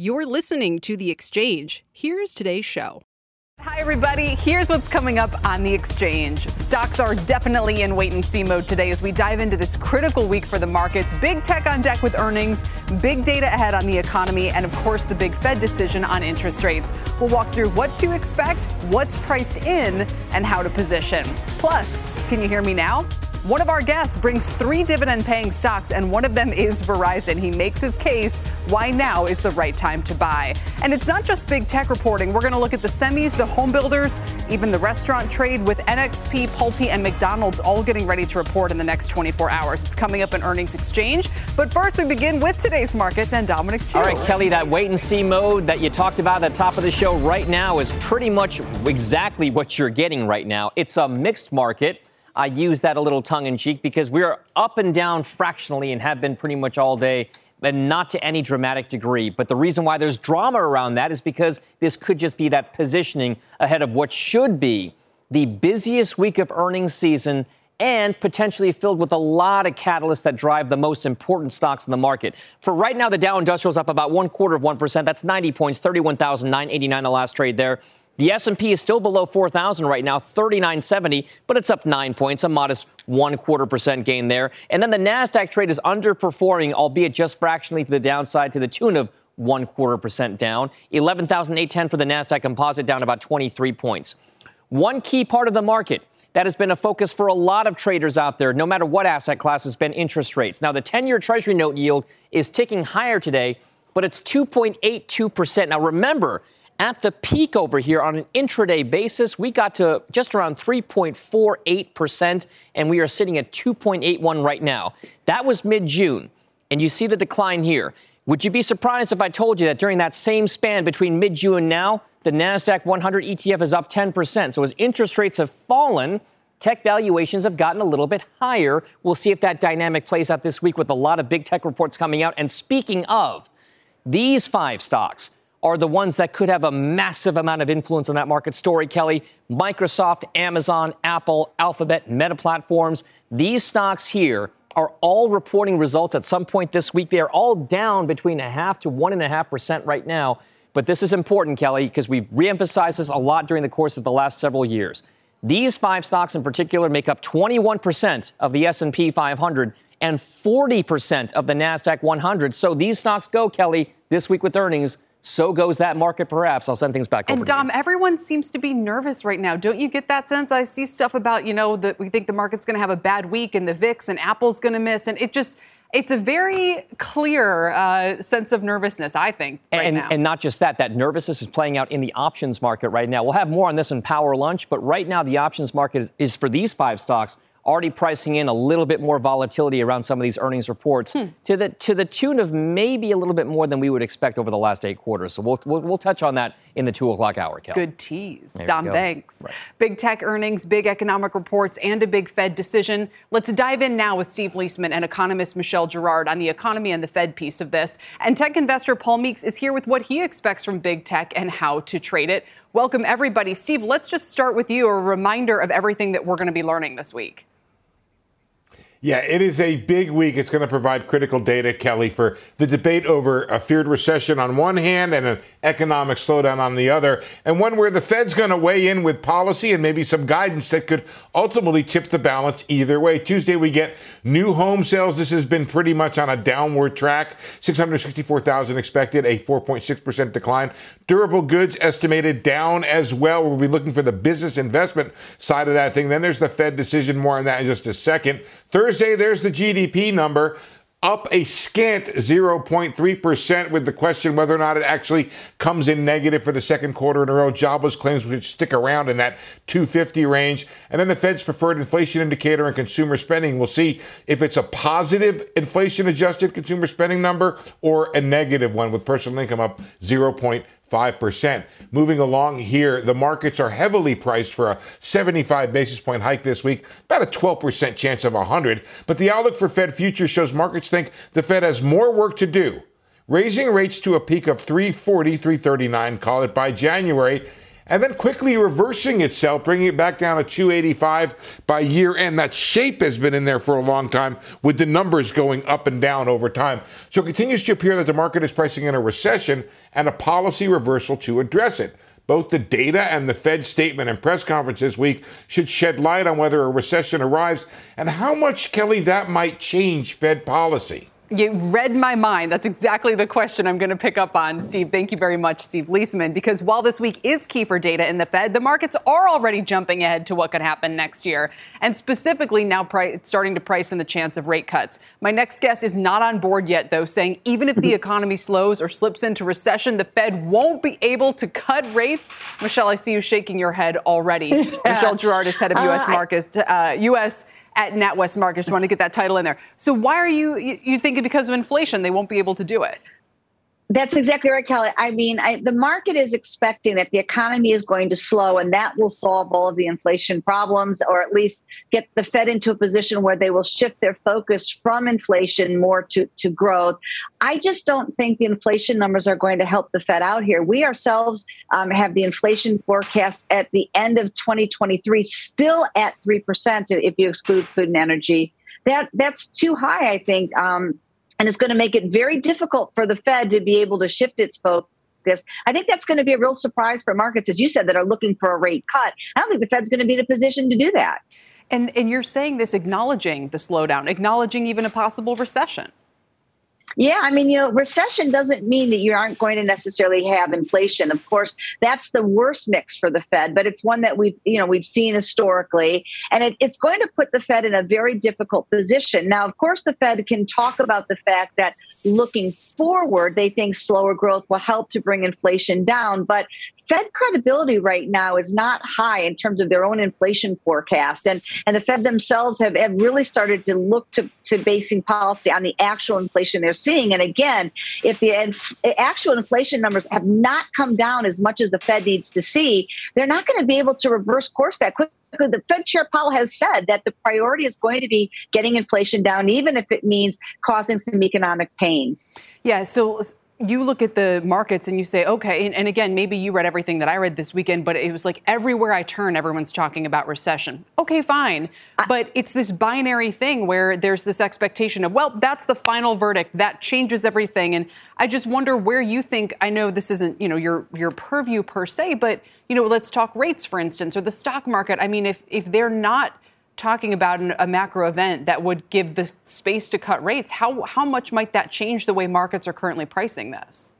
You're listening to The Exchange. Here's today's show. Hi, everybody. Here's what's coming up on the exchange. Stocks are definitely in wait and see mode today as we dive into this critical week for the markets. Big tech on deck with earnings, big data ahead on the economy, and of course, the big Fed decision on interest rates. We'll walk through what to expect, what's priced in, and how to position. Plus, can you hear me now? One of our guests brings three dividend paying stocks, and one of them is Verizon. He makes his case why now is the right time to buy. And it's not just big tech reporting. We're going to look at the semis, the home builders, even the restaurant trade with NXP, Pulte, and McDonald's all getting ready to report in the next 24 hours. It's coming up in earnings exchange. But first, we begin with today's markets and Dominic Chu. All right, Kelly, that wait and see mode that you talked about at the top of the show right now is pretty much exactly what you're getting right now. It's a mixed market. I use that a little tongue in cheek because we are up and down fractionally and have been pretty much all day, and not to any dramatic degree. But the reason why there's drama around that is because this could just be that positioning ahead of what should be the busiest week of earnings season and potentially filled with a lot of catalysts that drive the most important stocks in the market. For right now, the Dow Industrial is up about one quarter of 1%. That's 90 points, 31,989 the last trade there. The S&P is still below 4,000 right now, 3970, but it's up 9 points, a modest 1 quarter percent gain there. And then the Nasdaq trade is underperforming, albeit just fractionally to the downside to the tune of 1 quarter percent down. 11,810 for the Nasdaq Composite down about 23 points. One key part of the market that has been a focus for a lot of traders out there, no matter what asset class, has been interest rates. Now, the 10 year Treasury note yield is ticking higher today, but it's 2.82%. Now, remember, at the peak over here on an intraday basis, we got to just around 3.48%, and we are sitting at 2.81 right now. That was mid June, and you see the decline here. Would you be surprised if I told you that during that same span between mid June and now, the NASDAQ 100 ETF is up 10%? So as interest rates have fallen, tech valuations have gotten a little bit higher. We'll see if that dynamic plays out this week with a lot of big tech reports coming out. And speaking of, these five stocks, are the ones that could have a massive amount of influence on that market story, Kelly. Microsoft, Amazon, Apple, Alphabet, Meta Platforms. These stocks here are all reporting results at some point this week. They are all down between a half to one and a half percent right now. But this is important, Kelly, because we've reemphasized this a lot during the course of the last several years. These five stocks in particular make up 21% of the S&P 500 and 40% of the Nasdaq 100. So these stocks go, Kelly, this week with earnings so goes that market, perhaps. I'll send things back and over. Dom, everyone seems to be nervous right now. Don't you get that sense? I see stuff about you know that we think the market's going to have a bad week, and the VIX and Apple's going to miss, and it just. It's a very clear uh, sense of nervousness, I think, right and, now. And not just that, that nervousness is playing out in the options market right now. We'll have more on this in Power Lunch, but right now the options market is, is for these five stocks already pricing in a little bit more volatility around some of these earnings reports hmm. to the to the tune of maybe a little bit more than we would expect over the last eight quarters. So we'll we'll, we'll touch on that in the two o'clock hour. Kel. Good tease, there Dom Banks. Right. Big tech earnings, big economic reports, and a big Fed decision. Let's dive in now with Steve Liesman and economist Michelle Girard on the economy and the Fed piece of this. And tech investor Paul Meeks is here with what he expects from big tech and how to trade it. Welcome everybody, Steve. Let's just start with you. A reminder of everything that we're going to be learning this week. Yeah, it is a big week. It's going to provide critical data, Kelly, for the debate over a feared recession on one hand and an economic slowdown on the other, and one where the Fed's going to weigh in with policy and maybe some guidance that could ultimately tip the balance either way. Tuesday, we get new home sales. This has been pretty much on a downward track 664,000 expected, a 4.6% decline. Durable goods estimated down as well. We'll be looking for the business investment side of that thing. Then there's the Fed decision, more on that in just a second. Thursday, there's the GDP number. up a scant 0.3%, with the question whether or not it actually comes in negative for the second quarter in a row. Jobless claims which stick around in that 250 range. And then the Fed's preferred inflation indicator and consumer spending. We'll see if it's a positive inflation adjusted consumer spending number or a negative one, with personal income up 0.3. 5%. Moving along here, the markets are heavily priced for a 75 basis point hike this week, about a 12% chance of 100. But the outlook for Fed futures shows markets think the Fed has more work to do. Raising rates to a peak of 340, 339, call it by January, and then quickly reversing itself, bringing it back down to 285 by year end. That shape has been in there for a long time with the numbers going up and down over time. So it continues to appear that the market is pricing in a recession and a policy reversal to address it. Both the data and the Fed statement and press conference this week should shed light on whether a recession arrives and how much, Kelly, that might change Fed policy. You read my mind. That's exactly the question I'm going to pick up on, Steve. Thank you very much, Steve Liesman. Because while this week is key for data in the Fed, the markets are already jumping ahead to what could happen next year, and specifically now pri- starting to price in the chance of rate cuts. My next guest is not on board yet, though, saying even if the economy slows or slips into recession, the Fed won't be able to cut rates. Michelle, I see you shaking your head already. Yeah. Michelle Girard is head of U.S. Uh, markets, uh, U.S at NatWest Markets. Just want to get that title in there. So why are you you thinking because of inflation they won't be able to do it? That's exactly right, Kelly. I mean, I, the market is expecting that the economy is going to slow, and that will solve all of the inflation problems, or at least get the Fed into a position where they will shift their focus from inflation more to, to growth. I just don't think the inflation numbers are going to help the Fed out here. We ourselves um, have the inflation forecast at the end of 2023 still at 3%, if you exclude food and energy. That, that's too high, I think. Um, and it's going to make it very difficult for the Fed to be able to shift its focus. I think that's going to be a real surprise for markets, as you said, that are looking for a rate cut. I don't think the Fed's going to be in a position to do that. And, and you're saying this acknowledging the slowdown, acknowledging even a possible recession. Yeah, I mean, you know, recession doesn't mean that you aren't going to necessarily have inflation. Of course, that's the worst mix for the Fed, but it's one that we've, you know, we've seen historically, and it, it's going to put the Fed in a very difficult position. Now, of course, the Fed can talk about the fact that looking forward, they think slower growth will help to bring inflation down, but Fed credibility right now is not high in terms of their own inflation forecast. And, and the Fed themselves have, have really started to look to, to basing policy on the actual inflation they're seeing. And again, if the inf- actual inflation numbers have not come down as much as the Fed needs to see, they're not going to be able to reverse course that quickly the Fed Chair Powell has said that the priority is going to be getting inflation down, even if it means causing some economic pain. Yeah. So you look at the markets and you say, okay, and, and, again, maybe you read everything that I read this weekend, but it was like everywhere I turn, everyone's talking about recession. Okay, fine. But it's this binary thing where there's this expectation of, well, that's the final verdict. That changes everything. And I just wonder where you think, I know this isn't, you know, your, your purview per se, but, you know, let's talk rates, for instance, or the stock market. I mean, if, if they're not talking about an, a macro event that would give the space to cut rates, how, how much might that change the way markets are currently pricing this?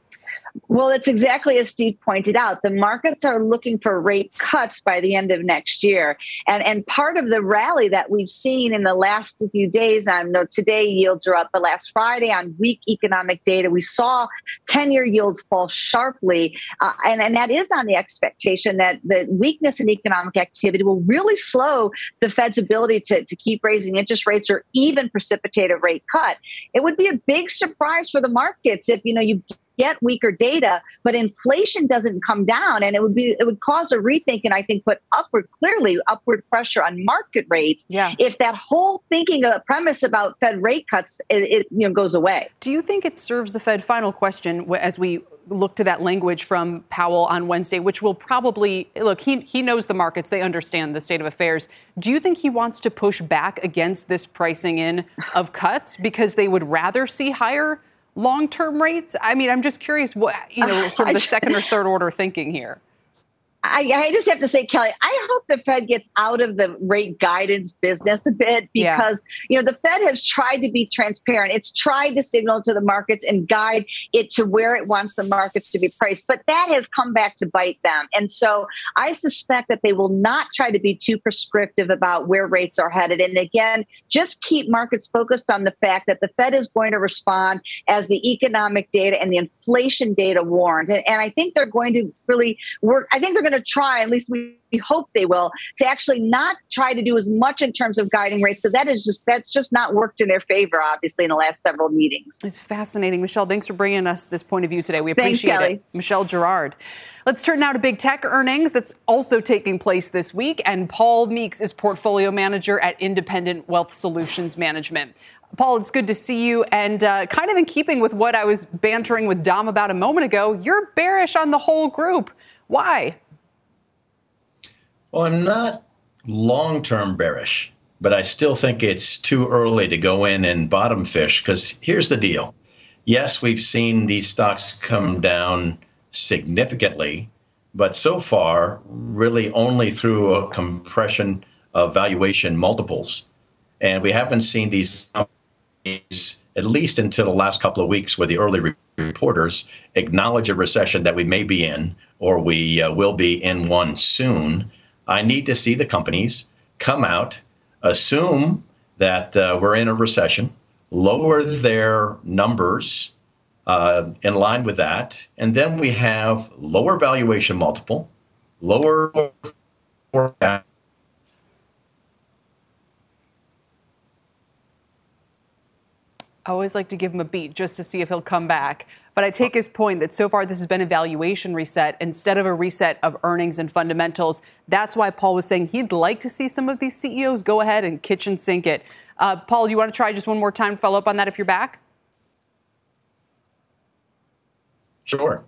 Well, it's exactly as Steve pointed out. The markets are looking for rate cuts by the end of next year. And, and part of the rally that we've seen in the last few days, I know today yields are up, but last Friday on weak economic data, we saw 10 year yields fall sharply. Uh, and, and that is on the expectation that the weakness in economic activity will really slow the Fed's ability to, to keep raising interest rates or even precipitate a rate cut. It would be a big surprise for the markets if, you know, you get weaker data, but inflation doesn't come down, and it would be it would cause a rethink, and I think put upward clearly upward pressure on market rates. Yeah. If that whole thinking uh, premise about Fed rate cuts it, it, you know goes away. Do you think it serves the Fed? Final question as we look to that language from Powell on Wednesday, which will probably look. He he knows the markets; they understand the state of affairs. Do you think he wants to push back against this pricing in of cuts because they would rather see higher? Long term rates? I mean, I'm just curious what, you know, sort of the second or third order thinking here. I, I, just have to say, Kelly, I hope the Fed gets out of the rate guidance business a bit because, yeah. you know, the Fed has tried to be transparent. It's tried to signal to the markets and guide it to where it wants the markets to be priced, but that has come back to bite them. And so I suspect that they will not try to be too prescriptive about where rates are headed. And again, just keep markets focused on the fact that the Fed is going to respond as the economic data and the inflation data warrant. And, and I think they're going to really work. I think they're going to try, at least we hope they will, to actually not try to do as much in terms of guiding rates because that is just that's just not worked in their favor, obviously, in the last several meetings. It's fascinating, Michelle. Thanks for bringing us this point of view today. We appreciate thanks, it, Michelle Girard. Let's turn now to big tech earnings. That's also taking place this week, and Paul Meeks is portfolio manager at Independent Wealth Solutions Management. Paul, it's good to see you. And uh, kind of in keeping with what I was bantering with Dom about a moment ago, you're bearish on the whole group. Why? Well, I'm not long term bearish, but I still think it's too early to go in and bottom fish because here's the deal. Yes, we've seen these stocks come down significantly, but so far, really only through a compression of valuation multiples. And we haven't seen these companies, at least until the last couple of weeks, where the early reporters acknowledge a recession that we may be in or we uh, will be in one soon. I need to see the companies come out, assume that uh, we're in a recession, lower their numbers uh, in line with that, and then we have lower valuation multiple, lower forecast. I always like to give him a beat just to see if he'll come back. But I take his point that so far this has been a valuation reset instead of a reset of earnings and fundamentals. That's why Paul was saying he'd like to see some of these CEOs go ahead and kitchen sink it. Uh, Paul, you want to try just one more time to follow up on that if you're back? Sure.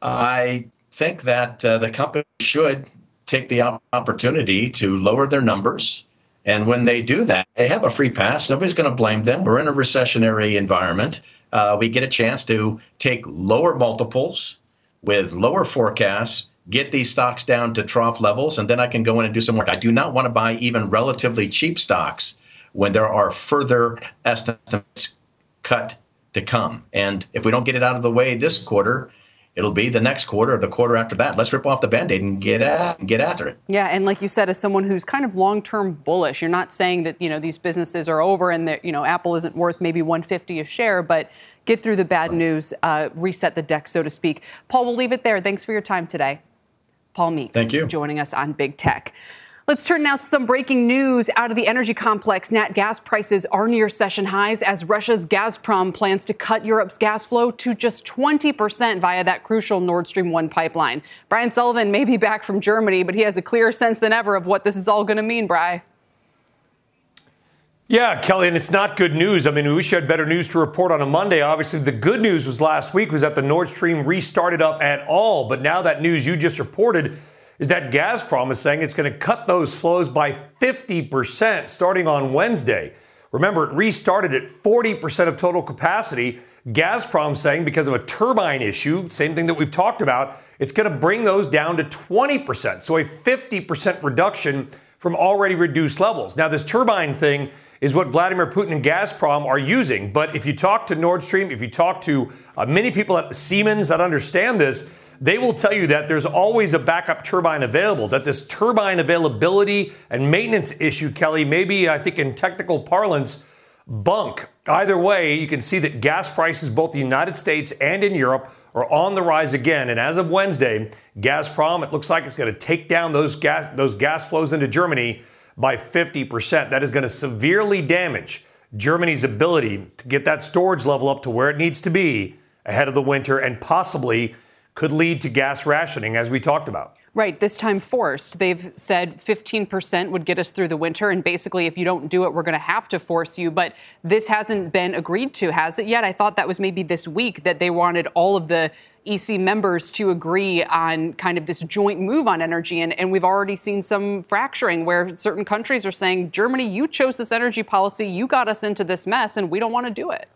I think that uh, the company should take the opportunity to lower their numbers. And when they do that, they have a free pass. Nobody's going to blame them. We're in a recessionary environment uh, we get a chance to take lower multiples with lower forecasts, get these stocks down to trough levels, and then I can go in and do some work. I do not want to buy even relatively cheap stocks when there are further estimates cut to come. And if we don't get it out of the way this quarter, it'll be the next quarter or the quarter after that. Let's rip off the band-aid and get at get after it. Yeah, and like you said, as someone who's kind of long-term bullish, you're not saying that you know these businesses are over and that you know Apple isn't worth maybe 150 a share, but get through the bad news, uh, reset the deck, so to speak. Paul, we'll leave it there. Thanks for your time today. Paul Meeks, Thank you. For joining us on Big Tech. Let's turn now to some breaking news out of the energy complex. Nat gas prices are near session highs as Russia's Gazprom plans to cut Europe's gas flow to just 20% via that crucial Nord Stream 1 pipeline. Brian Sullivan may be back from Germany, but he has a clearer sense than ever of what this is all going to mean, Bry. Yeah, Kelly, and it's not good news. I mean, we wish you had better news to report on a Monday. Obviously, the good news was last week was that the Nord Stream restarted up at all. But now that news you just reported is that Gazprom is saying it's going to cut those flows by 50% starting on Wednesday. Remember, it restarted at 40% of total capacity. Gazprom saying because of a turbine issue, same thing that we've talked about, it's going to bring those down to 20%. So a 50% reduction from already reduced levels. Now, this turbine thing is what Vladimir Putin and Gazprom are using. But if you talk to Nord Stream, if you talk to uh, many people at Siemens that understand this, they will tell you that there's always a backup turbine available, that this turbine availability and maintenance issue, Kelly, maybe I think in technical parlance, bunk. Either way, you can see that gas prices, both the United States and in Europe, are on the rise again. And as of Wednesday, Gazprom, it looks like it's going to take down those gas, those gas flows into Germany by 50%. That is going to severely damage Germany's ability to get that storage level up to where it needs to be ahead of the winter and possibly could lead to gas rationing, as we talked about. Right, this time forced. They've said 15% would get us through the winter, and basically, if you don't do it, we're going to have to force you. But this hasn't been agreed to, has it yet? I thought that was maybe this week that they wanted all of the EC members to agree on kind of this joint move on energy. And, and we've already seen some fracturing where certain countries are saying, Germany, you chose this energy policy, you got us into this mess, and we don't want to do it.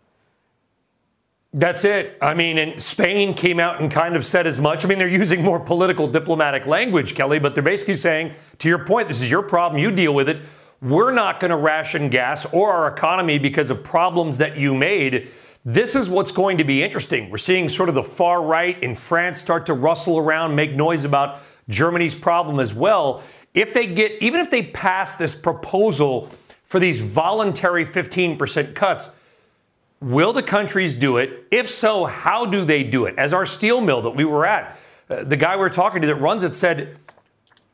That's it. I mean, and Spain came out and kind of said as much. I mean, they're using more political diplomatic language, Kelly, but they're basically saying, to your point, this is your problem, you deal with it. We're not going to ration gas or our economy because of problems that you made. This is what's going to be interesting. We're seeing sort of the far right in France start to rustle around, make noise about Germany's problem as well. If they get, even if they pass this proposal for these voluntary 15% cuts, Will the countries do it? If so, how do they do it? As our steel mill that we were at, uh, the guy we are talking to that runs it said,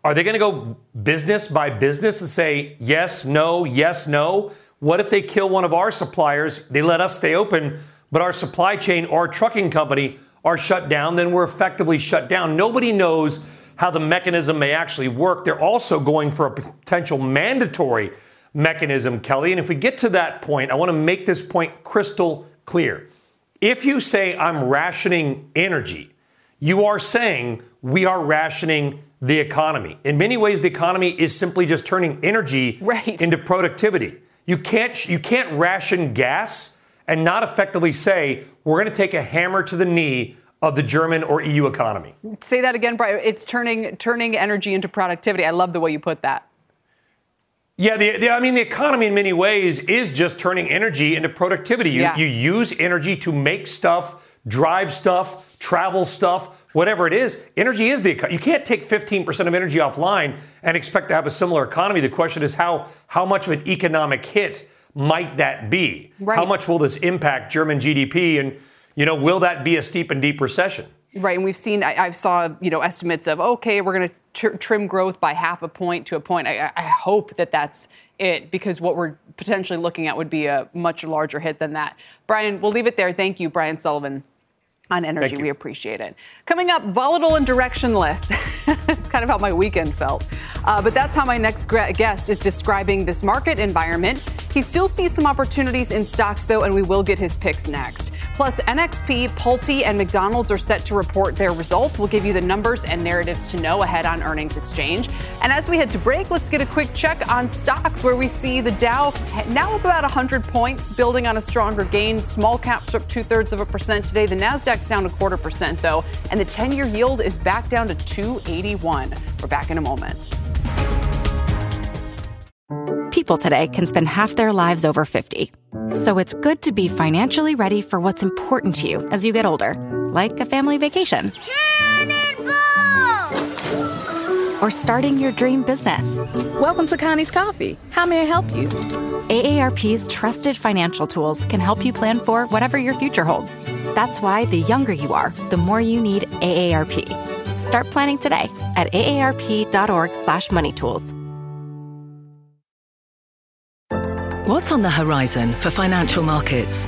are they going to go business by business and say yes, no, yes, no? What if they kill one of our suppliers? They let us stay open, but our supply chain or trucking company are shut down, then we're effectively shut down. Nobody knows how the mechanism may actually work. They're also going for a potential mandatory mechanism, Kelly. And if we get to that point, I want to make this point crystal clear. If you say I'm rationing energy, you are saying we are rationing the economy. In many ways, the economy is simply just turning energy right. into productivity. You can't you can't ration gas and not effectively say we're going to take a hammer to the knee of the German or EU economy. Say that again, Brian. It's turning turning energy into productivity. I love the way you put that. Yeah, the, the, I mean, the economy in many ways is just turning energy into productivity. You, yeah. you use energy to make stuff, drive stuff, travel stuff, whatever it is. Energy is the economy. you can't take 15% of energy offline and expect to have a similar economy. The question is how how much of an economic hit might that be? Right. How much will this impact German GDP and you know, will that be a steep and deep recession? Right, and we've seen. I, I saw you know estimates of okay, we're going to tr- trim growth by half a point to a point. I, I hope that that's it because what we're potentially looking at would be a much larger hit than that. Brian, we'll leave it there. Thank you, Brian Sullivan on energy. We appreciate it. Coming up, volatile and directionless. it's kind of how my weekend felt. Uh, but that's how my next guest is describing this market environment. He still sees some opportunities in stocks, though, and we will get his picks next. Plus, NXP, Pulte, and McDonald's are set to report their results. We'll give you the numbers and narratives to know ahead on earnings exchange. And as we head to break, let's get a quick check on stocks where we see the Dow now up about 100 points, building on a stronger gain. Small caps are up two thirds of a percent today. The NASDAQ down a quarter percent, though, and the 10 year yield is back down to 281. We're back in a moment. People today can spend half their lives over 50. So it's good to be financially ready for what's important to you as you get older, like a family vacation. Or starting your dream business. Welcome to Connie's Coffee. How may I help you? AARP's trusted financial tools can help you plan for whatever your future holds. That's why the younger you are, the more you need AARP. Start planning today at aarp.org/moneytools. What's on the horizon for financial markets?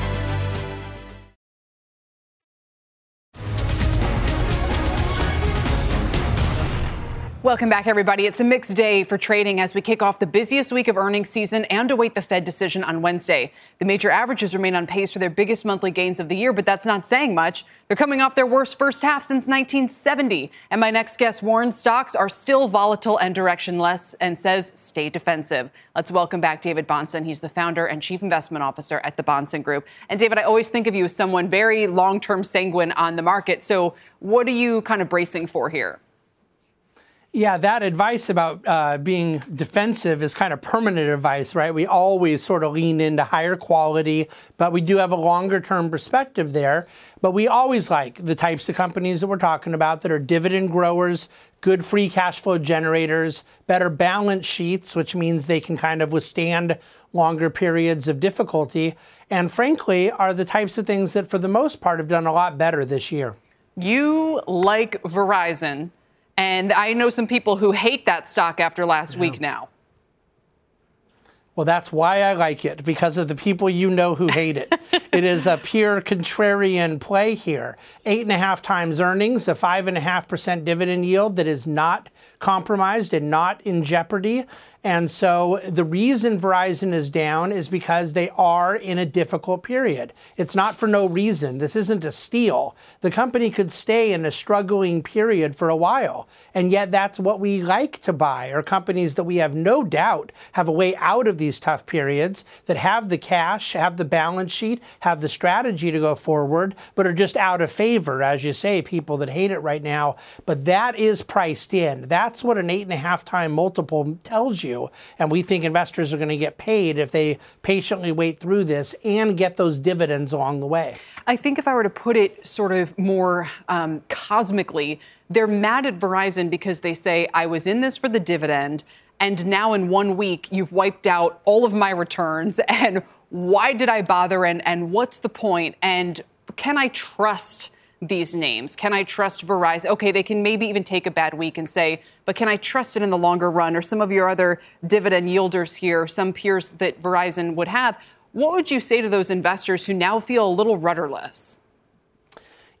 Welcome back, everybody. It's a mixed day for trading as we kick off the busiest week of earnings season and await the Fed decision on Wednesday. The major averages remain on pace for their biggest monthly gains of the year, but that's not saying much. They're coming off their worst first half since 1970. And my next guest warns stocks are still volatile and directionless and says stay defensive. Let's welcome back David Bahnsen. He's the founder and chief investment officer at the Bahnsen Group. And David, I always think of you as someone very long term sanguine on the market. So what are you kind of bracing for here? Yeah, that advice about uh, being defensive is kind of permanent advice, right? We always sort of lean into higher quality, but we do have a longer term perspective there. But we always like the types of companies that we're talking about that are dividend growers, good free cash flow generators, better balance sheets, which means they can kind of withstand longer periods of difficulty, and frankly, are the types of things that for the most part have done a lot better this year. You like Verizon and I know some people who hate that stock after last yeah. week now. Well, that's why I like it, because of the people you know who hate it. it is a pure contrarian play here. Eight and a half times earnings, a five and a half percent dividend yield that is not compromised and not in jeopardy. And so the reason Verizon is down is because they are in a difficult period. It's not for no reason. This isn't a steal. The company could stay in a struggling period for a while. And yet that's what we like to buy are companies that we have no doubt have a way out of these tough periods, that have the cash, have the balance sheet, have the strategy to go forward, but are just out of favor, as you say, people that hate it right now. But that is priced in. That's what an eight and a half time multiple tells you you. And we think investors are going to get paid if they patiently wait through this and get those dividends along the way. I think if I were to put it sort of more um, cosmically, they're mad at Verizon because they say, I was in this for the dividend. And now in one week, you've wiped out all of my returns. And why did I bother? And, and what's the point? And can I trust these names? Can I trust Verizon? Okay, they can maybe even take a bad week and say, but can I trust it in the longer run? Or some of your other dividend yielders here, some peers that Verizon would have. What would you say to those investors who now feel a little rudderless?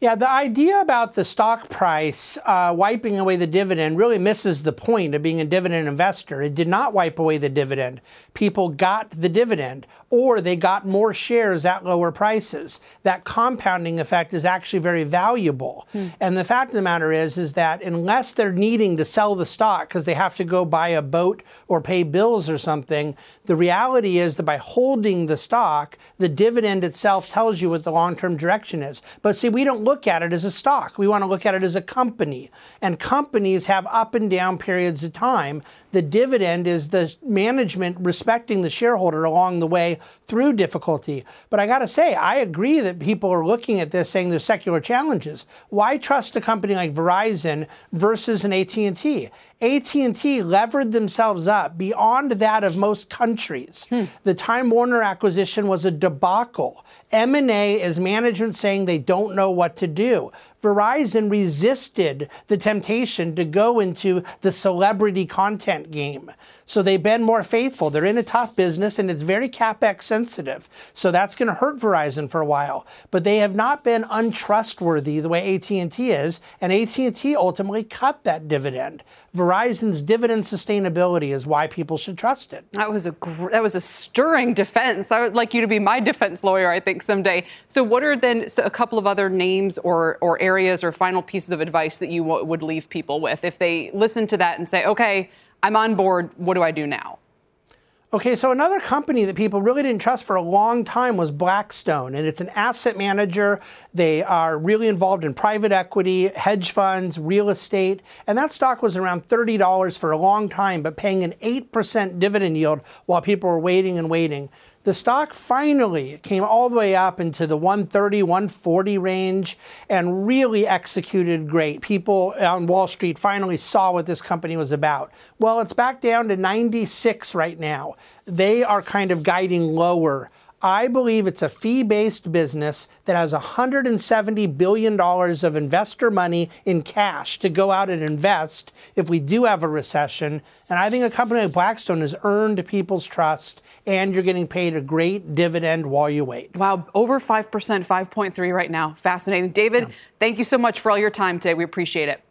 Yeah, the idea about the stock price uh, wiping away the dividend really misses the point of being a dividend investor. It did not wipe away the dividend. People got the dividend, or they got more shares at lower prices. That compounding effect is actually very valuable. Hmm. And the fact of the matter is, is that unless they're needing to sell the stock because they have to go buy a boat or pay bills or something, the reality is that by holding the stock, the dividend itself tells you what the long-term direction is. But see, we don't look at it as a stock. We want to look at it as a company. And companies have up and down periods of time. The dividend is the management respecting the shareholder along the way through difficulty. But I got to say, I agree that people are looking at this saying there's secular challenges. Why trust a company like Verizon versus an AT&T? AT&T levered themselves up beyond that of most countries. Hmm. The Time Warner acquisition was a debacle. M&A is management saying they don't know what to do. Verizon resisted the temptation to go into the celebrity content game. So they've been more faithful. They're in a tough business and it's very capex sensitive. So that's going to hurt Verizon for a while. But they have not been untrustworthy the way AT&T is, and AT&T ultimately cut that dividend. Verizon's dividend sustainability is why people should trust it. That was a gr- that was a stirring defense. I would like you to be my defense lawyer, I think someday. So what are then a couple of other names or or areas or final pieces of advice that you would leave people with if they listen to that and say, okay, I'm on board, what do I do now? Okay, so another company that people really didn't trust for a long time was Blackstone, and it's an asset manager. They are really involved in private equity, hedge funds, real estate, and that stock was around $30 for a long time, but paying an 8% dividend yield while people were waiting and waiting the stock finally came all the way up into the 130, 140 range and really executed great. People on Wall Street finally saw what this company was about. Well, it's back down to 96 right now. They are kind of guiding lower I believe it's a fee based business that has $170 billion of investor money in cash to go out and invest if we do have a recession. And I think a company like Blackstone has earned people's trust and you're getting paid a great dividend while you wait. Wow, over 5%, 5.3 right now. Fascinating. David, yeah. thank you so much for all your time today. We appreciate it.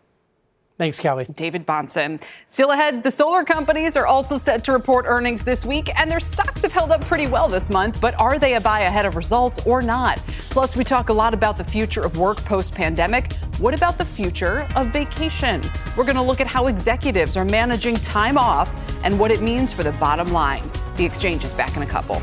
Thanks, Kelly. David Bahnsen. Still ahead, the solar companies are also set to report earnings this week, and their stocks have held up pretty well this month. But are they a buy ahead of results or not? Plus, we talk a lot about the future of work post pandemic. What about the future of vacation? We're going to look at how executives are managing time off and what it means for the bottom line. The exchange is back in a couple.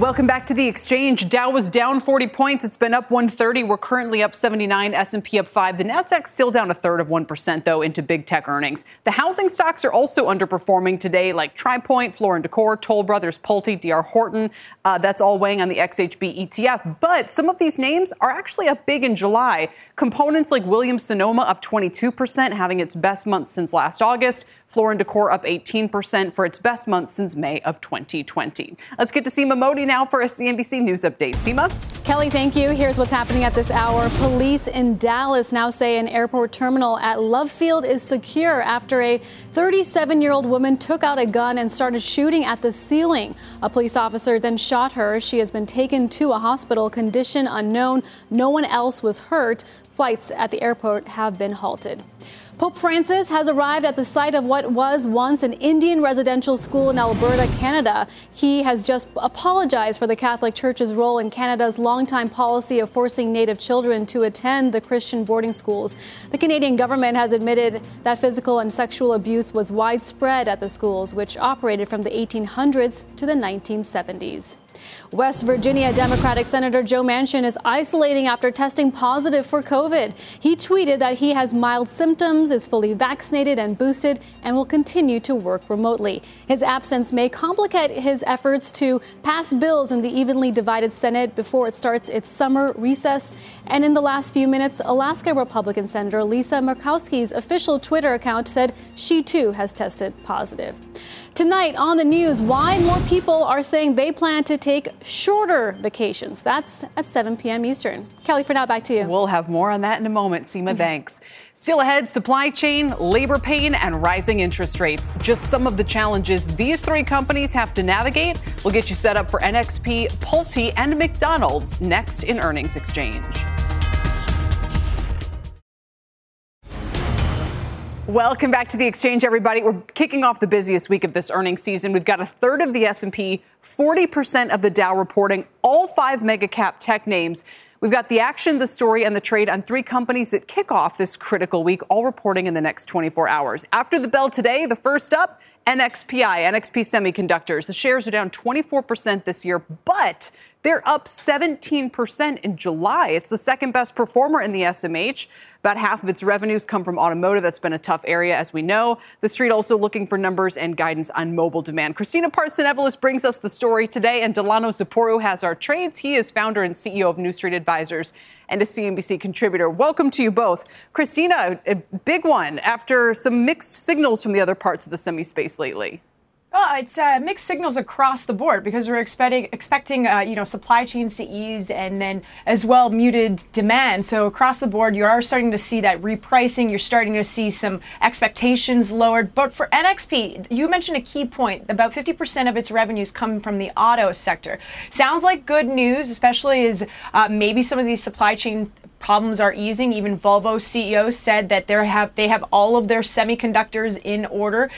Welcome back to the exchange. Dow was down 40 points. It's been up 130. We're currently up 79. S&P up 5. The Nasdaq still down a third of 1% though into big tech earnings. The housing stocks are also underperforming today like Tri Pointe, Floor & Decor, Toll Brothers, Pulte, DR Horton. Uh, that's all weighing on the XHB ETF. But some of these names are actually up big in July. Components like Williams Sonoma up 22%, having its best month since last August. Floor & Decor up 18% for its best month since May of 2020. Let's get to Seema Modi now for a CNBC News update. Seema? Kelly, thank you. Here's what's happening at this hour. Police in Dallas now say an airport terminal at Love Field is secure after a 37 year old woman took out a gun and started shooting at the ceiling. A police officer then shot her. She has been taken to a hospital, condition unknown. No one else was hurt. Flights at the airport have been halted. Pope Francis has arrived at the site of what was once an Indian residential school in Alberta, Canada. He has just apologized for the Catholic Church's role in Canada's longtime policy of forcing Native children to attend the Christian boarding schools. The Canadian government has admitted that physical and sexual abuse was widespread at the schools, which operated from the 1800s to the 1970s. West Virginia Democratic Senator Joe Manchin is isolating after testing positive for COVID. He tweeted that he has mild symptoms, is fully vaccinated and boosted, and will continue to work remotely. His absence may complicate his efforts to pass bills in the evenly divided Senate before it starts its summer recess. And in the last few minutes, Alaska Republican Senator Lisa Murkowski's official Twitter account said she too has tested positive. Tonight on the news, why more people are saying they plan to take shorter vacations. That's at 7 p.m. Eastern. Kelly, for now, back to you. We'll have more on that in a moment. Seema, thanks. Still ahead, supply chain, labor pain, and rising interest rates. Just some of the challenges these three companies have to navigate. We'll get you set up for NXP, Pulte, and McDonald's next in Earnings Exchange. Welcome back to the exchange, everybody. We're kicking off the busiest week of this earnings season. We've got a third of the S&P, 40% of the Dow reporting, all five mega cap tech names. We've got the action, the story, and the trade on three companies that kick off this critical week, all reporting in the next 24 hours. After the bell today, the first up, NXPI, NXP Semiconductors. The shares are down 24% this year, but they're up 17% in July. It's the second best performer in the SMH. About half of its revenues come from automotive. That's been a tough area, as we know. The street also looking for numbers and guidance on mobile demand. Christina Partsinevelos brings us the story today, and Delano Saporu has our trades. He is founder and CEO of New Street Advisors and a CNBC contributor. Welcome to you both. Christina, a big one after some mixed signals from the other parts of the semi space lately. Well, it's uh, mixed signals across the board because we're expecting expecting uh, you know supply chains to ease and then as well muted demand. So across the board, you are starting to see that repricing. You're starting to see some expectations lowered. But for NXP, you mentioned a key point: about 50% of its revenues come from the auto sector. Sounds like good news, especially as uh, maybe some of these supply chain problems are easing. Even Volvo CEO said that they have they have all of their semiconductors in order.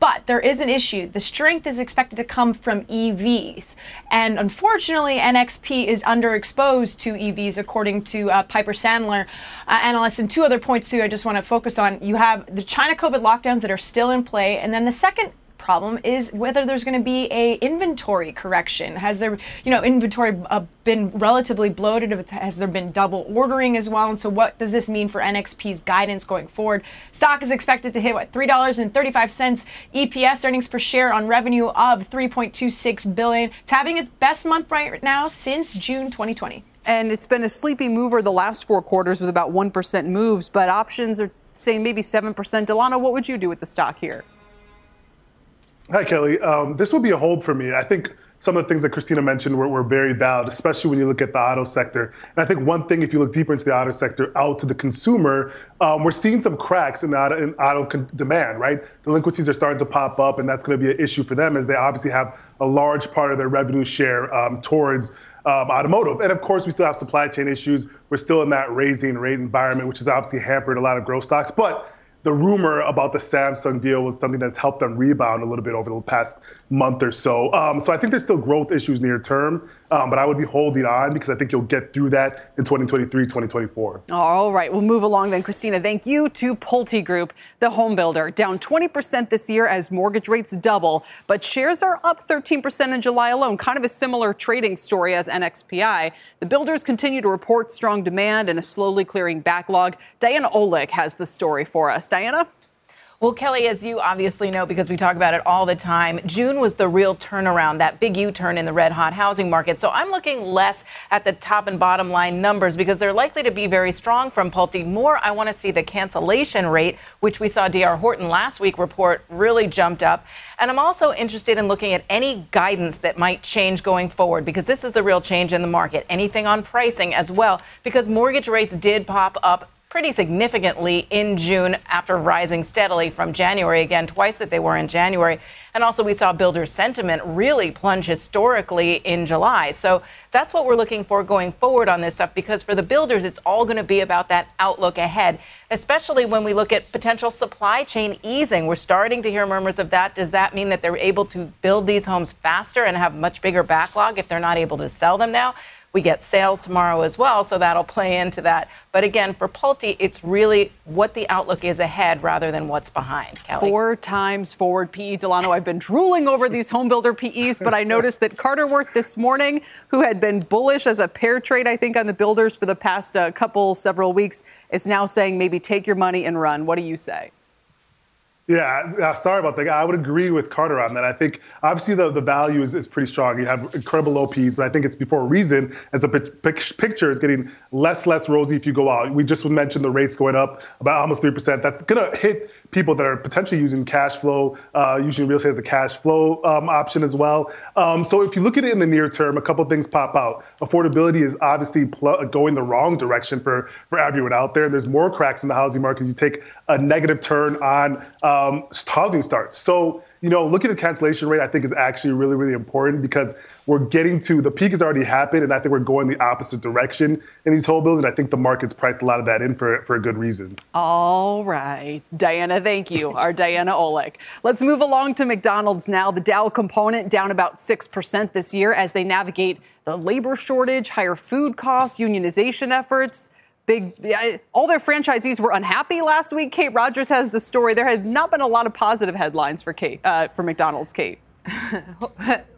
But there is an issue. The strength is expected to come from EVs. And unfortunately, NXP is underexposed to EVs, according to uh, Piper Sandler uh, analysts. And two other points, too, I just want to focus on. You have the China COVID lockdowns that are still in play. And then the second problem is whether there's going to be a inventory correction. Has there, you know, inventory uh, been relatively bloated? Has there been double ordering as well? And so, what does this mean for NXP's guidance going forward? Stock is expected to hit what three dollars and thirty-five cents EPS earnings per share on revenue of 3.26 billion. It's having its best month right now since June 2020. And it's been a sleepy mover the last four quarters with about 1% moves, but options are saying maybe 7%. Delano, what would you do with the stock here? Hi, Kelly. Um, this will be a hold for me. I think some of the things that Christina mentioned were, were very valid, especially when you look at the auto sector. And I think one thing, if you look deeper into the auto sector, out to the consumer, um, we're seeing some cracks in, auto, in auto con- demand, right? Delinquencies are starting to pop up, and that's going to be an issue for them as they obviously have a large part of their revenue share um, towards um, automotive. And of course, we still have supply chain issues. We're still in that raising rate environment, which has obviously hampered a lot of growth stocks. But the rumor about the Samsung deal was something that's helped them rebound a little bit over the past month or so. Um, so I think there's still growth issues near term, um, but I would be holding on because I think you'll get through that in 2023, 2024. All right, we'll move along then, Christina. Thank you to Pulte Group, the home builder, down 20% this year as mortgage rates double, but shares are up 13% in July alone. Kind of a similar trading story as NXPI. The builders continue to report strong demand and a slowly clearing backlog. Diana Olick has the story for us. Diana? Well, Kelly, as you obviously know, because we talk about it all the time, June was the real turnaround, that big U turn in the red hot housing market. So I'm looking less at the top and bottom line numbers because they're likely to be very strong from Pulte. More, I want to see the cancellation rate, which we saw DR Horton last week report really jumped up. And I'm also interested in looking at any guidance that might change going forward because this is the real change in the market. Anything on pricing as well, because mortgage rates did pop up pretty significantly in June after rising steadily from January, again, twice that they were in January. And also, we saw builder sentiment really plunge historically in July. So that's what we're looking for going forward on this stuff because for the builders, it's all going to be about that outlook ahead, especially when we look at potential supply chain easing. We're starting to hear murmurs of that. Does that mean that they're able to build these homes faster and have much bigger backlog if they're not able to sell them now? We get sales tomorrow as well, so that'll play into that. But again, for Pulte, it's really what the outlook is ahead rather than what's behind. Kelly. Four times forward PE. Delano, I've been drooling over these homebuilder PEs, but I noticed that Carter Worth this morning, who had been bullish as a pair trade, I think, on the builders for the past uh, couple, several weeks, is now saying maybe take your money and run. What do you say? Yeah, sorry about that. I would agree with Carter on that. I think obviously the, the value is, is pretty strong. You have incredible OPs, but I think it's before a reason as the picture is getting less less rosy if you go out. We just mentioned the rates going up about almost three percent. That's gonna hit people that are potentially using cash flow, uh, using real estate as a cash flow um, option as well. Um, so if you look at it in the near term, a couple things pop out. Affordability is obviously pl- going the wrong direction for for everyone out there. There's more cracks in the housing market. You take a negative turn on um, housing starts. So you know, looking at the cancellation rate, I think is actually really, really important because we're getting to the peak has already happened, and I think we're going the opposite direction in these whole buildings. I think the market's priced a lot of that in for, for a good reason. All right. Diana, thank you. Our Diana Olick. Let's move along to McDonald's now. The Dow component down about 6% this year as they navigate the labor shortage, higher food costs, unionization efforts big all their franchisees were unhappy last week. Kate Rogers has the story. There has not been a lot of positive headlines for Kate uh, for McDonald's. Kate.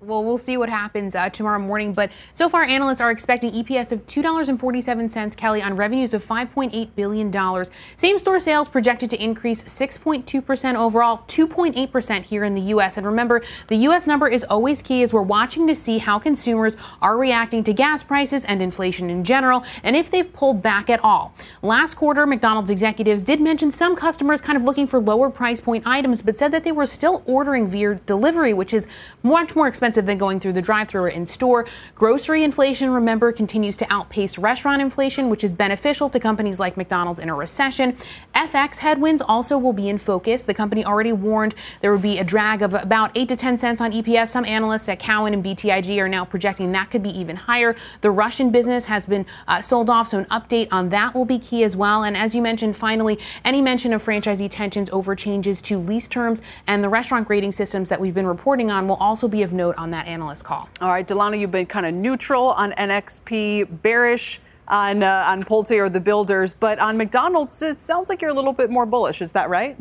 well, we'll see what happens uh, tomorrow morning. But so far, analysts are expecting EPS of $2.47, Kelly, on revenues of $5.8 billion. Same store sales projected to increase 6.2% overall, 2.8% here in the U.S. And remember, the U.S. number is always key as we're watching to see how consumers are reacting to gas prices and inflation in general, and if they've pulled back at all. Last quarter, McDonald's executives did mention some customers kind of looking for lower price point items, but said that they were still ordering via delivery, which is much more expensive than going through the drive-through or in store. Grocery inflation, remember, continues to outpace restaurant inflation, which is beneficial to companies like McDonald's in a recession. FX headwinds also will be in focus. The company already warned there would be a drag of about 8 to 10 cents on EPS. Some analysts at Cowen and BTIG are now projecting that could be even higher. The Russian business has been uh, sold off, so an update on that will be key as well. And as you mentioned, finally, any mention of franchisee tensions over changes to lease terms and the restaurant grading systems that we've been reporting on will also be of note on that analyst call. All right, Delano, you've been kind of neutral on NXP, bearish on uh, on Pulte or the builders, but on McDonald's, it sounds like you're a little bit more bullish. Is that right?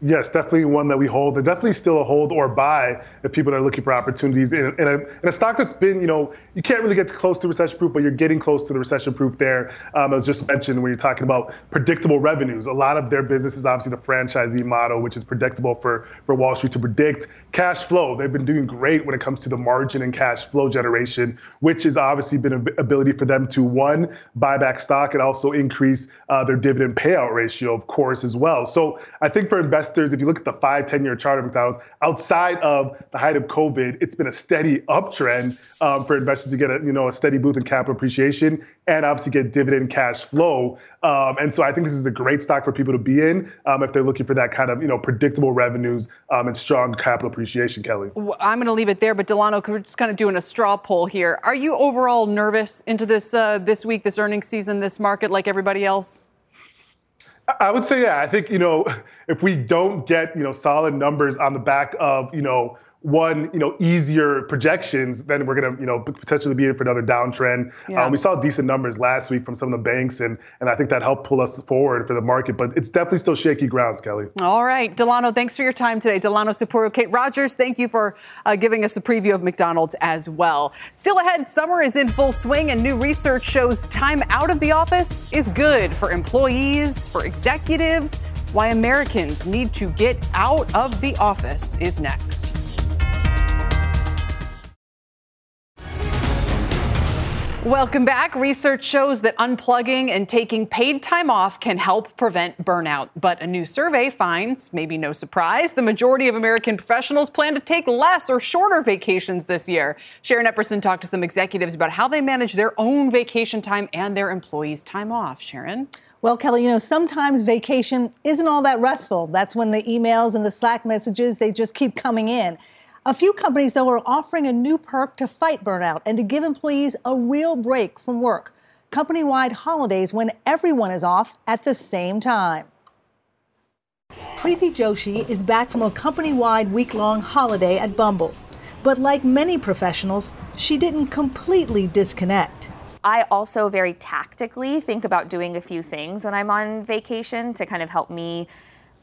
Yes, definitely one that we hold. And definitely still a hold or buy if people are looking for opportunities in, in, a, in a stock that's been, you know, you can't really get close to recession proof, but you're getting close to the recession proof there. Um, as just mentioned, when you're talking about predictable revenues, a lot of their business is obviously the franchisee model, which is predictable for, for Wall Street to predict. Cash flow, they've been doing great when it comes to the margin and cash flow generation, which has obviously been an ability for them to, one, buy back stock and also increase uh, their dividend payout ratio, of course, as well. So I think for investors, investors, if you look at the five, 10 year chart of McDonald's, outside of the height of COVID, it's been a steady uptrend um, for investors to get a, you know, a steady boost in capital appreciation and obviously get dividend cash flow. Um, and so I think this is a great stock for people to be in um, if they're looking for that kind of, you know, predictable revenues um, and strong capital appreciation, Kelly. I'm going to leave it there, but Delano, we're just kind of doing a straw poll here. Are you overall nervous into this uh, this week, this earnings season, this market, like everybody else? I would say, yeah. I think you know, if we don't get you know solid numbers on the back of you know one, you know, easier projections, then we're going to, you know, potentially be in for another downtrend. Yeah. Um, we saw decent numbers last week from some of the banks, and and I think that helped pull us forward for the market. But it's definitely still shaky grounds, Kelly. All right, Delano, thanks for your time today. Delano Saporu, Kate Rogers, thank you for uh, giving us a preview of McDonald's as well. Still ahead, summer is in full swing, and new research shows time out of the office is good for employees, for executives. Why Americans need to get out of the office is next. Welcome back. Research shows that unplugging and taking paid time off can help prevent burnout. But a new survey finds, maybe no surprise, the majority of American professionals plan to take less or shorter vacations this year. Sharon Epperson talked to some executives about how they manage their own vacation time and their employees' time off. Sharon? Well, Kelly, you know, sometimes vacation isn't all that restful. That's when the emails and the Slack messages, they just keep coming in. A few companies, though, are offering a new perk to fight burnout and to give employees a real break from work company wide holidays when everyone is off at the same time. Preeti Joshi is back from a company wide week long holiday at Bumble. But like many professionals, she didn't completely disconnect. I also very tactically think about doing a few things when I'm on vacation to kind of help me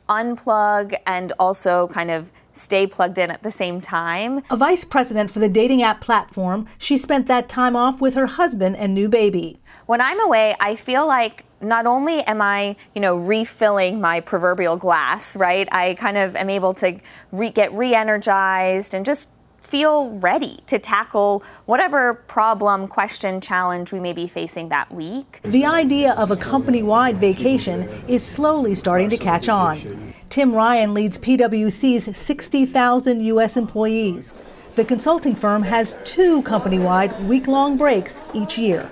unplug and also kind of stay plugged in at the same time. A vice president for the dating app platform, she spent that time off with her husband and new baby. When I'm away, I feel like not only am I, you know, refilling my proverbial glass, right? I kind of am able to re- get re-energized and just feel ready to tackle whatever problem, question, challenge we may be facing that week. The idea of a company wide vacation is slowly starting to catch on. Tim Ryan leads PwC's 60,000 U.S. employees. The consulting firm has two company wide week long breaks each year.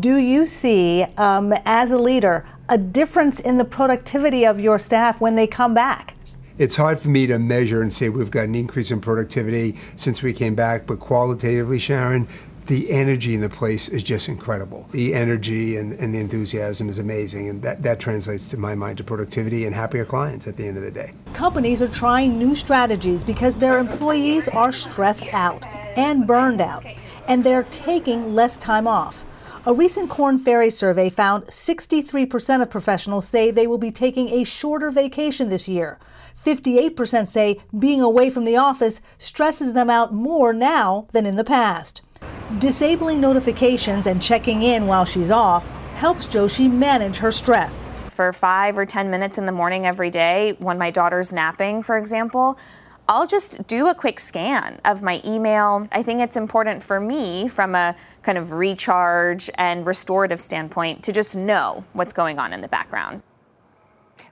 Do you see, um, as a leader, a difference in the productivity of your staff when they come back? It's hard for me to measure and say we've got an increase in productivity since we came back, but qualitatively, Sharon, the energy in the place is just incredible. The energy and, and the enthusiasm is amazing, and that, that translates to my mind to productivity and happier clients at the end of the day. Companies are trying new strategies because their employees are stressed out and burned out, and they're taking less time off. A recent Korn Ferry survey found 63% of professionals say they will be taking a shorter vacation this year. 58% say being away from the office stresses them out more now than in the past. Disabling notifications and checking in while she's off helps Joshi manage her stress. For five or 10 minutes in the morning every day, when my daughter's napping, for example, I'll just do a quick scan of my email. I think it's important for me, from a kind of recharge and restorative standpoint, to just know what's going on in the background.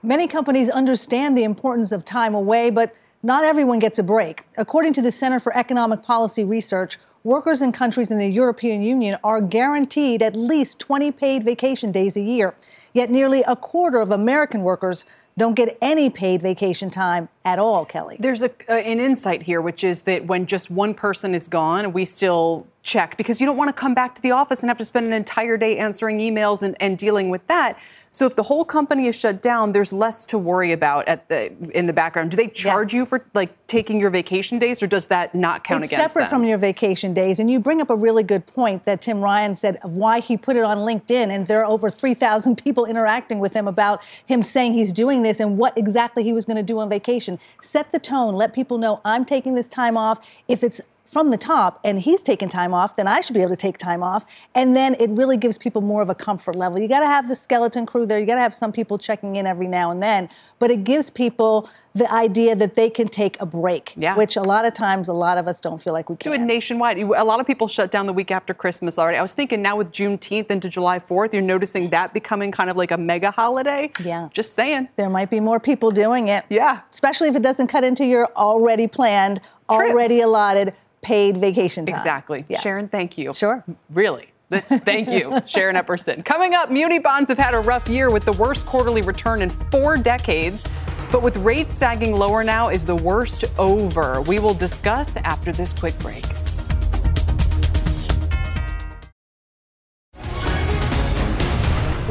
Many companies understand the importance of time away, but not everyone gets a break. According to the Center for Economic Policy Research, workers in countries in the European Union are guaranteed at least 20 paid vacation days a year. Yet nearly a quarter of American workers don't get any paid vacation time at all, Kelly. There's a, uh, an insight here, which is that when just one person is gone, we still check because you don't want to come back to the office and have to spend an entire day answering emails and, and dealing with that. So if the whole company is shut down, there's less to worry about at the in the background. Do they charge you for like taking your vacation days, or does that not count it's against separate them? from your vacation days? And you bring up a really good point that Tim Ryan said of why he put it on LinkedIn, and there are over 3,000 people interacting with him about him saying he's doing this and what exactly he was going to do on vacation. Set the tone. Let people know I'm taking this time off. If it's from the top and he's taking time off, then I should be able to take time off. And then it really gives people more of a comfort level. You got to have the skeleton crew there. You got to have some people checking in every now and then, but it gives people the idea that they can take a break, Yeah. which a lot of times a lot of us don't feel like we can. Do it nationwide. A lot of people shut down the week after Christmas already. I was thinking now with Juneteenth into July 4th, you're noticing that becoming kind of like a mega holiday. Yeah. Just saying. There might be more people doing it. Yeah. Especially if it doesn't cut into your already planned, already allotted paid vacation time. Exactly. Yeah. Sharon, thank you. Sure. Really. Thank you, Sharon Epperson. Coming up, muni bonds have had a rough year with the worst quarterly return in four decades. But with rates sagging lower now, is the worst over? We will discuss after this quick break.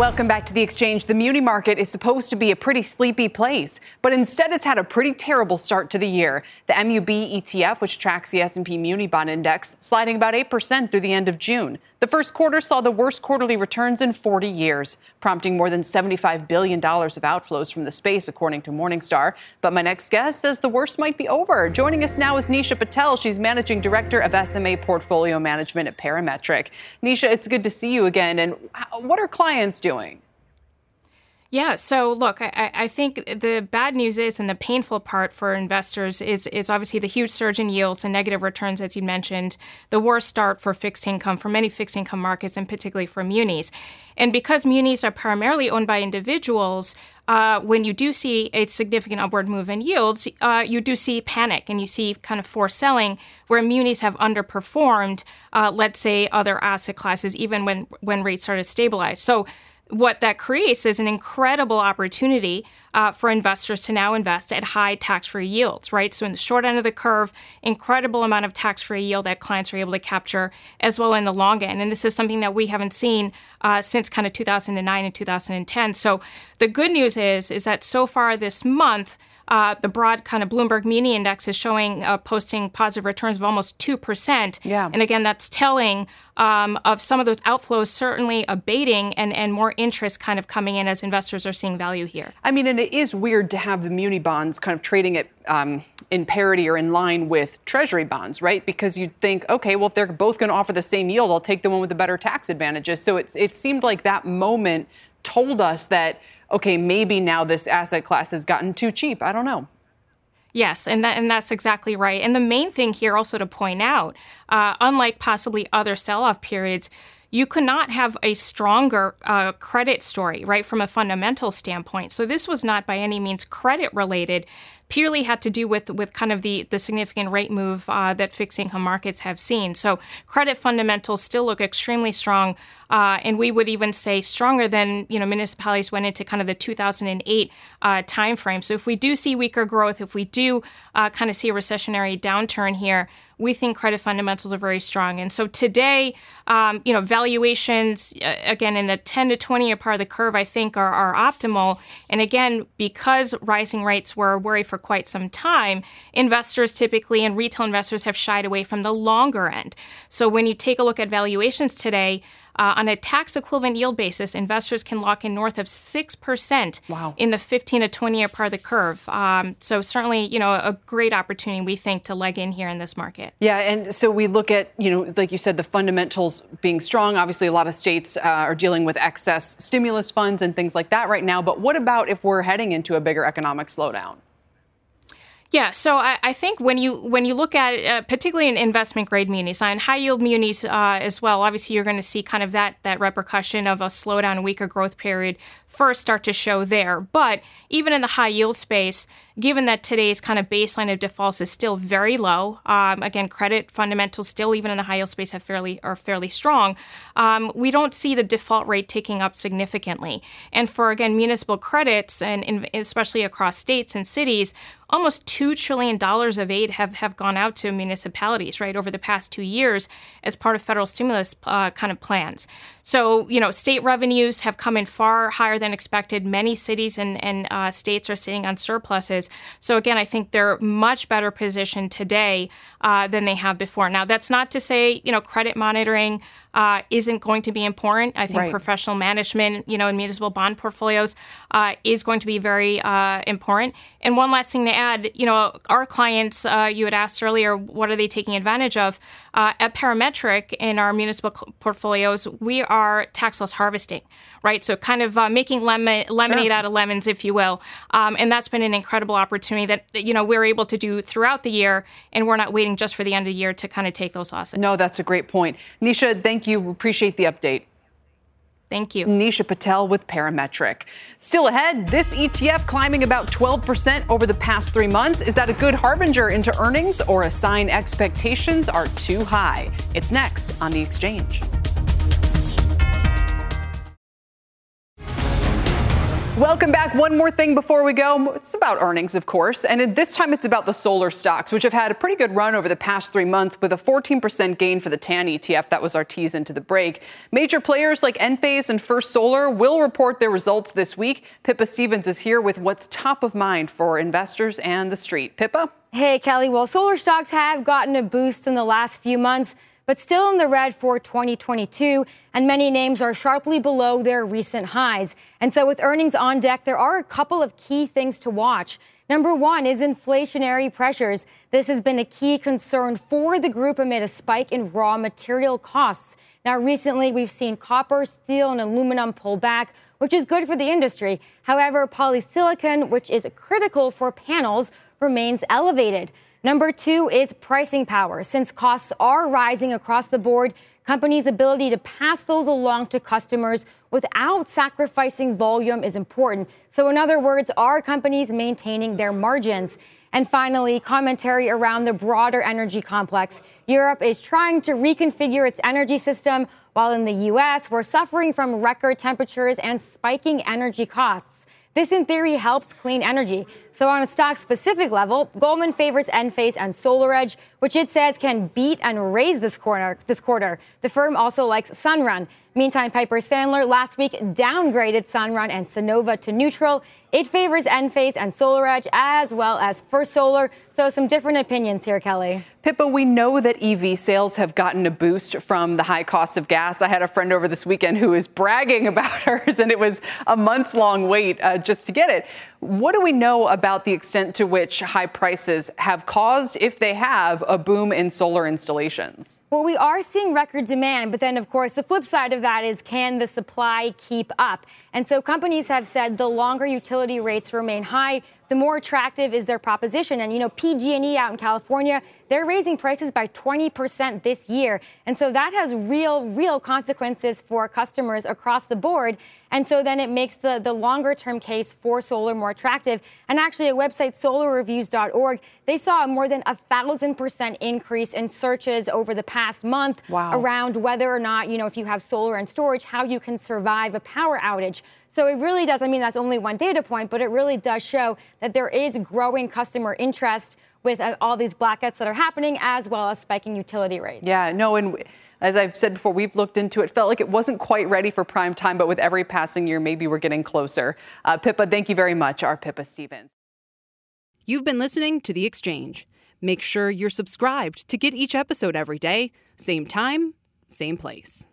Welcome back to the exchange. The muni market is supposed to be a pretty sleepy place, but instead it's had a pretty terrible start to the year. The MUB ETF, which tracks the S&P Muni Bond Index, sliding about 8% through the end of June. The first quarter saw the worst quarterly returns in 40 years, prompting more than $75 billion of outflows from the space, according to Morningstar. But my next guest says the worst might be over. Joining us now is Nisha Patel. She's managing director of SMA portfolio management at Parametric. Nisha, it's good to see you again. And what are clients doing? Yeah. So look, I, I think the bad news is, and the painful part for investors is, is obviously the huge surge in yields and negative returns, as you mentioned, the worst start for fixed income, for many fixed income markets, and particularly for munis. And because munis are primarily owned by individuals, uh, when you do see a significant upward move in yields, uh, you do see panic and you see kind of forced selling where munis have underperformed, uh, let's say, other asset classes, even when, when rates started to stabilize. So what that creates is an incredible opportunity uh, for investors to now invest at high tax-free yields, right? So in the short end of the curve, incredible amount of tax-free yield that clients are able to capture, as well in the long end. And this is something that we haven't seen uh, since kind of 2009 and 2010. So the good news is is that so far this month. Uh, the broad kind of Bloomberg Muni Index is showing uh, posting positive returns of almost two percent. Yeah. And again, that's telling um, of some of those outflows certainly abating and and more interest kind of coming in as investors are seeing value here. I mean, and it is weird to have the muni bonds kind of trading at um, in parity or in line with treasury bonds, right? Because you'd think, okay, well, if they're both going to offer the same yield, I'll take the one with the better tax advantages. So it's it seemed like that moment told us that okay, maybe now this asset class has gotten too cheap. I don't know. Yes, and that and that's exactly right. And the main thing here also to point out, uh, unlike possibly other sell-off periods, you could not have a stronger uh, credit story, right, from a fundamental standpoint. So this was not by any means credit related. Purely had to do with with kind of the the significant rate move uh, that fixed income markets have seen. So credit fundamentals still look extremely strong, uh, and we would even say stronger than you know municipalities went into kind of the 2008 uh, timeframe. So if we do see weaker growth, if we do uh, kind of see a recessionary downturn here, we think credit fundamentals are very strong. And so today, um, you know, valuations uh, again in the 10 to 20 year part of the curve, I think are, are optimal. And again, because rising rates were a worry for quite some time, investors typically and retail investors have shied away from the longer end. So when you take a look at valuations today, uh, on a tax equivalent yield basis, investors can lock in north of 6% wow. in the 15 to 20 year part of the curve. Um, so, certainly, you know, a great opportunity, we think, to leg in here in this market. Yeah, and so we look at, you know, like you said, the fundamentals being strong. Obviously, a lot of states uh, are dealing with excess stimulus funds and things like that right now. But what about if we're heading into a bigger economic slowdown? Yeah, so I, I, think when you when you look at uh, particularly in investment grade munis and high yield munis uh, as well, obviously you're going to see kind of that that repercussion of a slowdown, weaker growth period first start to show there. But even in the high yield space, given that today's kind of baseline of defaults is still very low, um, again credit fundamentals still even in the high yield space have fairly are fairly strong. Um, we don't see the default rate ticking up significantly. And for again municipal credits and especially across states and cities, almost $2 trillion of aid have, have gone out to municipalities, right, over the past two years as part of federal stimulus uh, kind of plans. So, you know, state revenues have come in far higher than expected. Many cities and, and uh, states are sitting on surpluses. So, again, I think they're much better positioned today uh, than they have before. Now, that's not to say, you know, credit monitoring uh, isn't going to be important. I think Right. professional management, you know, in municipal bond portfolios uh, is going to be very uh, important. And one last thing to add, you know, our clients, uh, you had asked earlier, what are they taking advantage of? Uh, at Parametric in our municipal portfolios, we are tax loss harvesting, right? So kind of uh, making lemon, lemonade Sure. out of lemons, if you will. Um, and that's been an incredible opportunity that, you know, we're able to do throughout the year. And we're not waiting just for the end of the year to kind of take those losses. No, that's a great point. Nisha, thank you. Appreciate the update. Thank you. Nisha Patel with Parametric. Still ahead, this ETF climbing about 12% over the past three months. Is that a good harbinger into earnings or a sign expectations are too high? It's next on the exchange. Welcome back. One more thing before we go. It's about earnings, of course. And this time it's about the solar stocks, which have had a pretty good run over the past three months with a 14% gain for the TAN ETF. That was our tease into the break. Major players like Enphase and First Solar will report their results this week. Pippa Stevens is here with what's top of mind for investors and the street. Pippa? Hey, Kelly. Well, solar stocks have gotten a boost in the last few months, but still in the red for 2022, and many names are sharply below their recent highs. And so, with earnings on deck, there are a couple of key things to watch. Number one is inflationary pressures. This has been a key concern for the group amid a spike in raw material costs. Now, recently, we've seen copper, steel, and aluminum pull back, which is good for the industry. However, polysilicon, which is critical for panels, remains elevated. Number two is pricing power. Since costs are rising across the board, companies' ability to pass those along to customers without sacrificing volume is important. So, in other words, are companies maintaining their margins? And finally, commentary around the broader energy complex. Europe is trying to reconfigure its energy system, while in the US, we're suffering from record temperatures and spiking energy costs. This, in theory, helps clean energy. So, on a stock specific level, Goldman favors Enphase and SolarEdge, which it says can beat and raise this quarter. This quarter, the firm also likes Sunrun. Meantime, Piper Sandler last week downgraded Sunrun and Sunnova to neutral. It favors Enphase and SolarEdge as well as First Solar. So, some different opinions here, Kelly. Pippa, we know that EV sales have gotten a boost from the high cost of gas. I had a friend over this weekend who was bragging about hers, and it was a months long wait uh, just to get it. What do we know about the extent to which high prices have caused, if they have, a boom in solar installations? Well, we are seeing record demand, but then, of course, the flip side of that is can the supply keep up? And so companies have said the longer utility rates remain high, the more attractive is their proposition. And you know, PG&E out in California, they're raising prices by 20% this year. And so that has real, real consequences for customers across the board. And so then it makes the, the longer term case for solar more attractive. And actually, a website, solarreviews.org, they saw a more than a thousand percent increase in searches over the past month Wow. around whether or not, you know, if you have solar and storage, how you can survive a power outage. So it really does, I mean, that's only one data point, but it really does show that there is growing customer interest with uh, all these blackouts that are happening as well as spiking utility rates. Yeah, no, and as I've said before, we've looked into it. Felt like it wasn't quite ready for prime time, but with every passing year, maybe we're getting closer. Uh, Pippa, thank you very much. Our Pippa Stevens. You've been listening to The Exchange. Make sure you're subscribed to get each episode every day, same time, same place.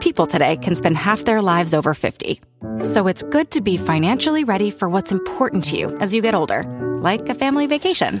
People today can spend half their lives over 50. So it's good to be financially ready for what's important to you as you get older, like a family vacation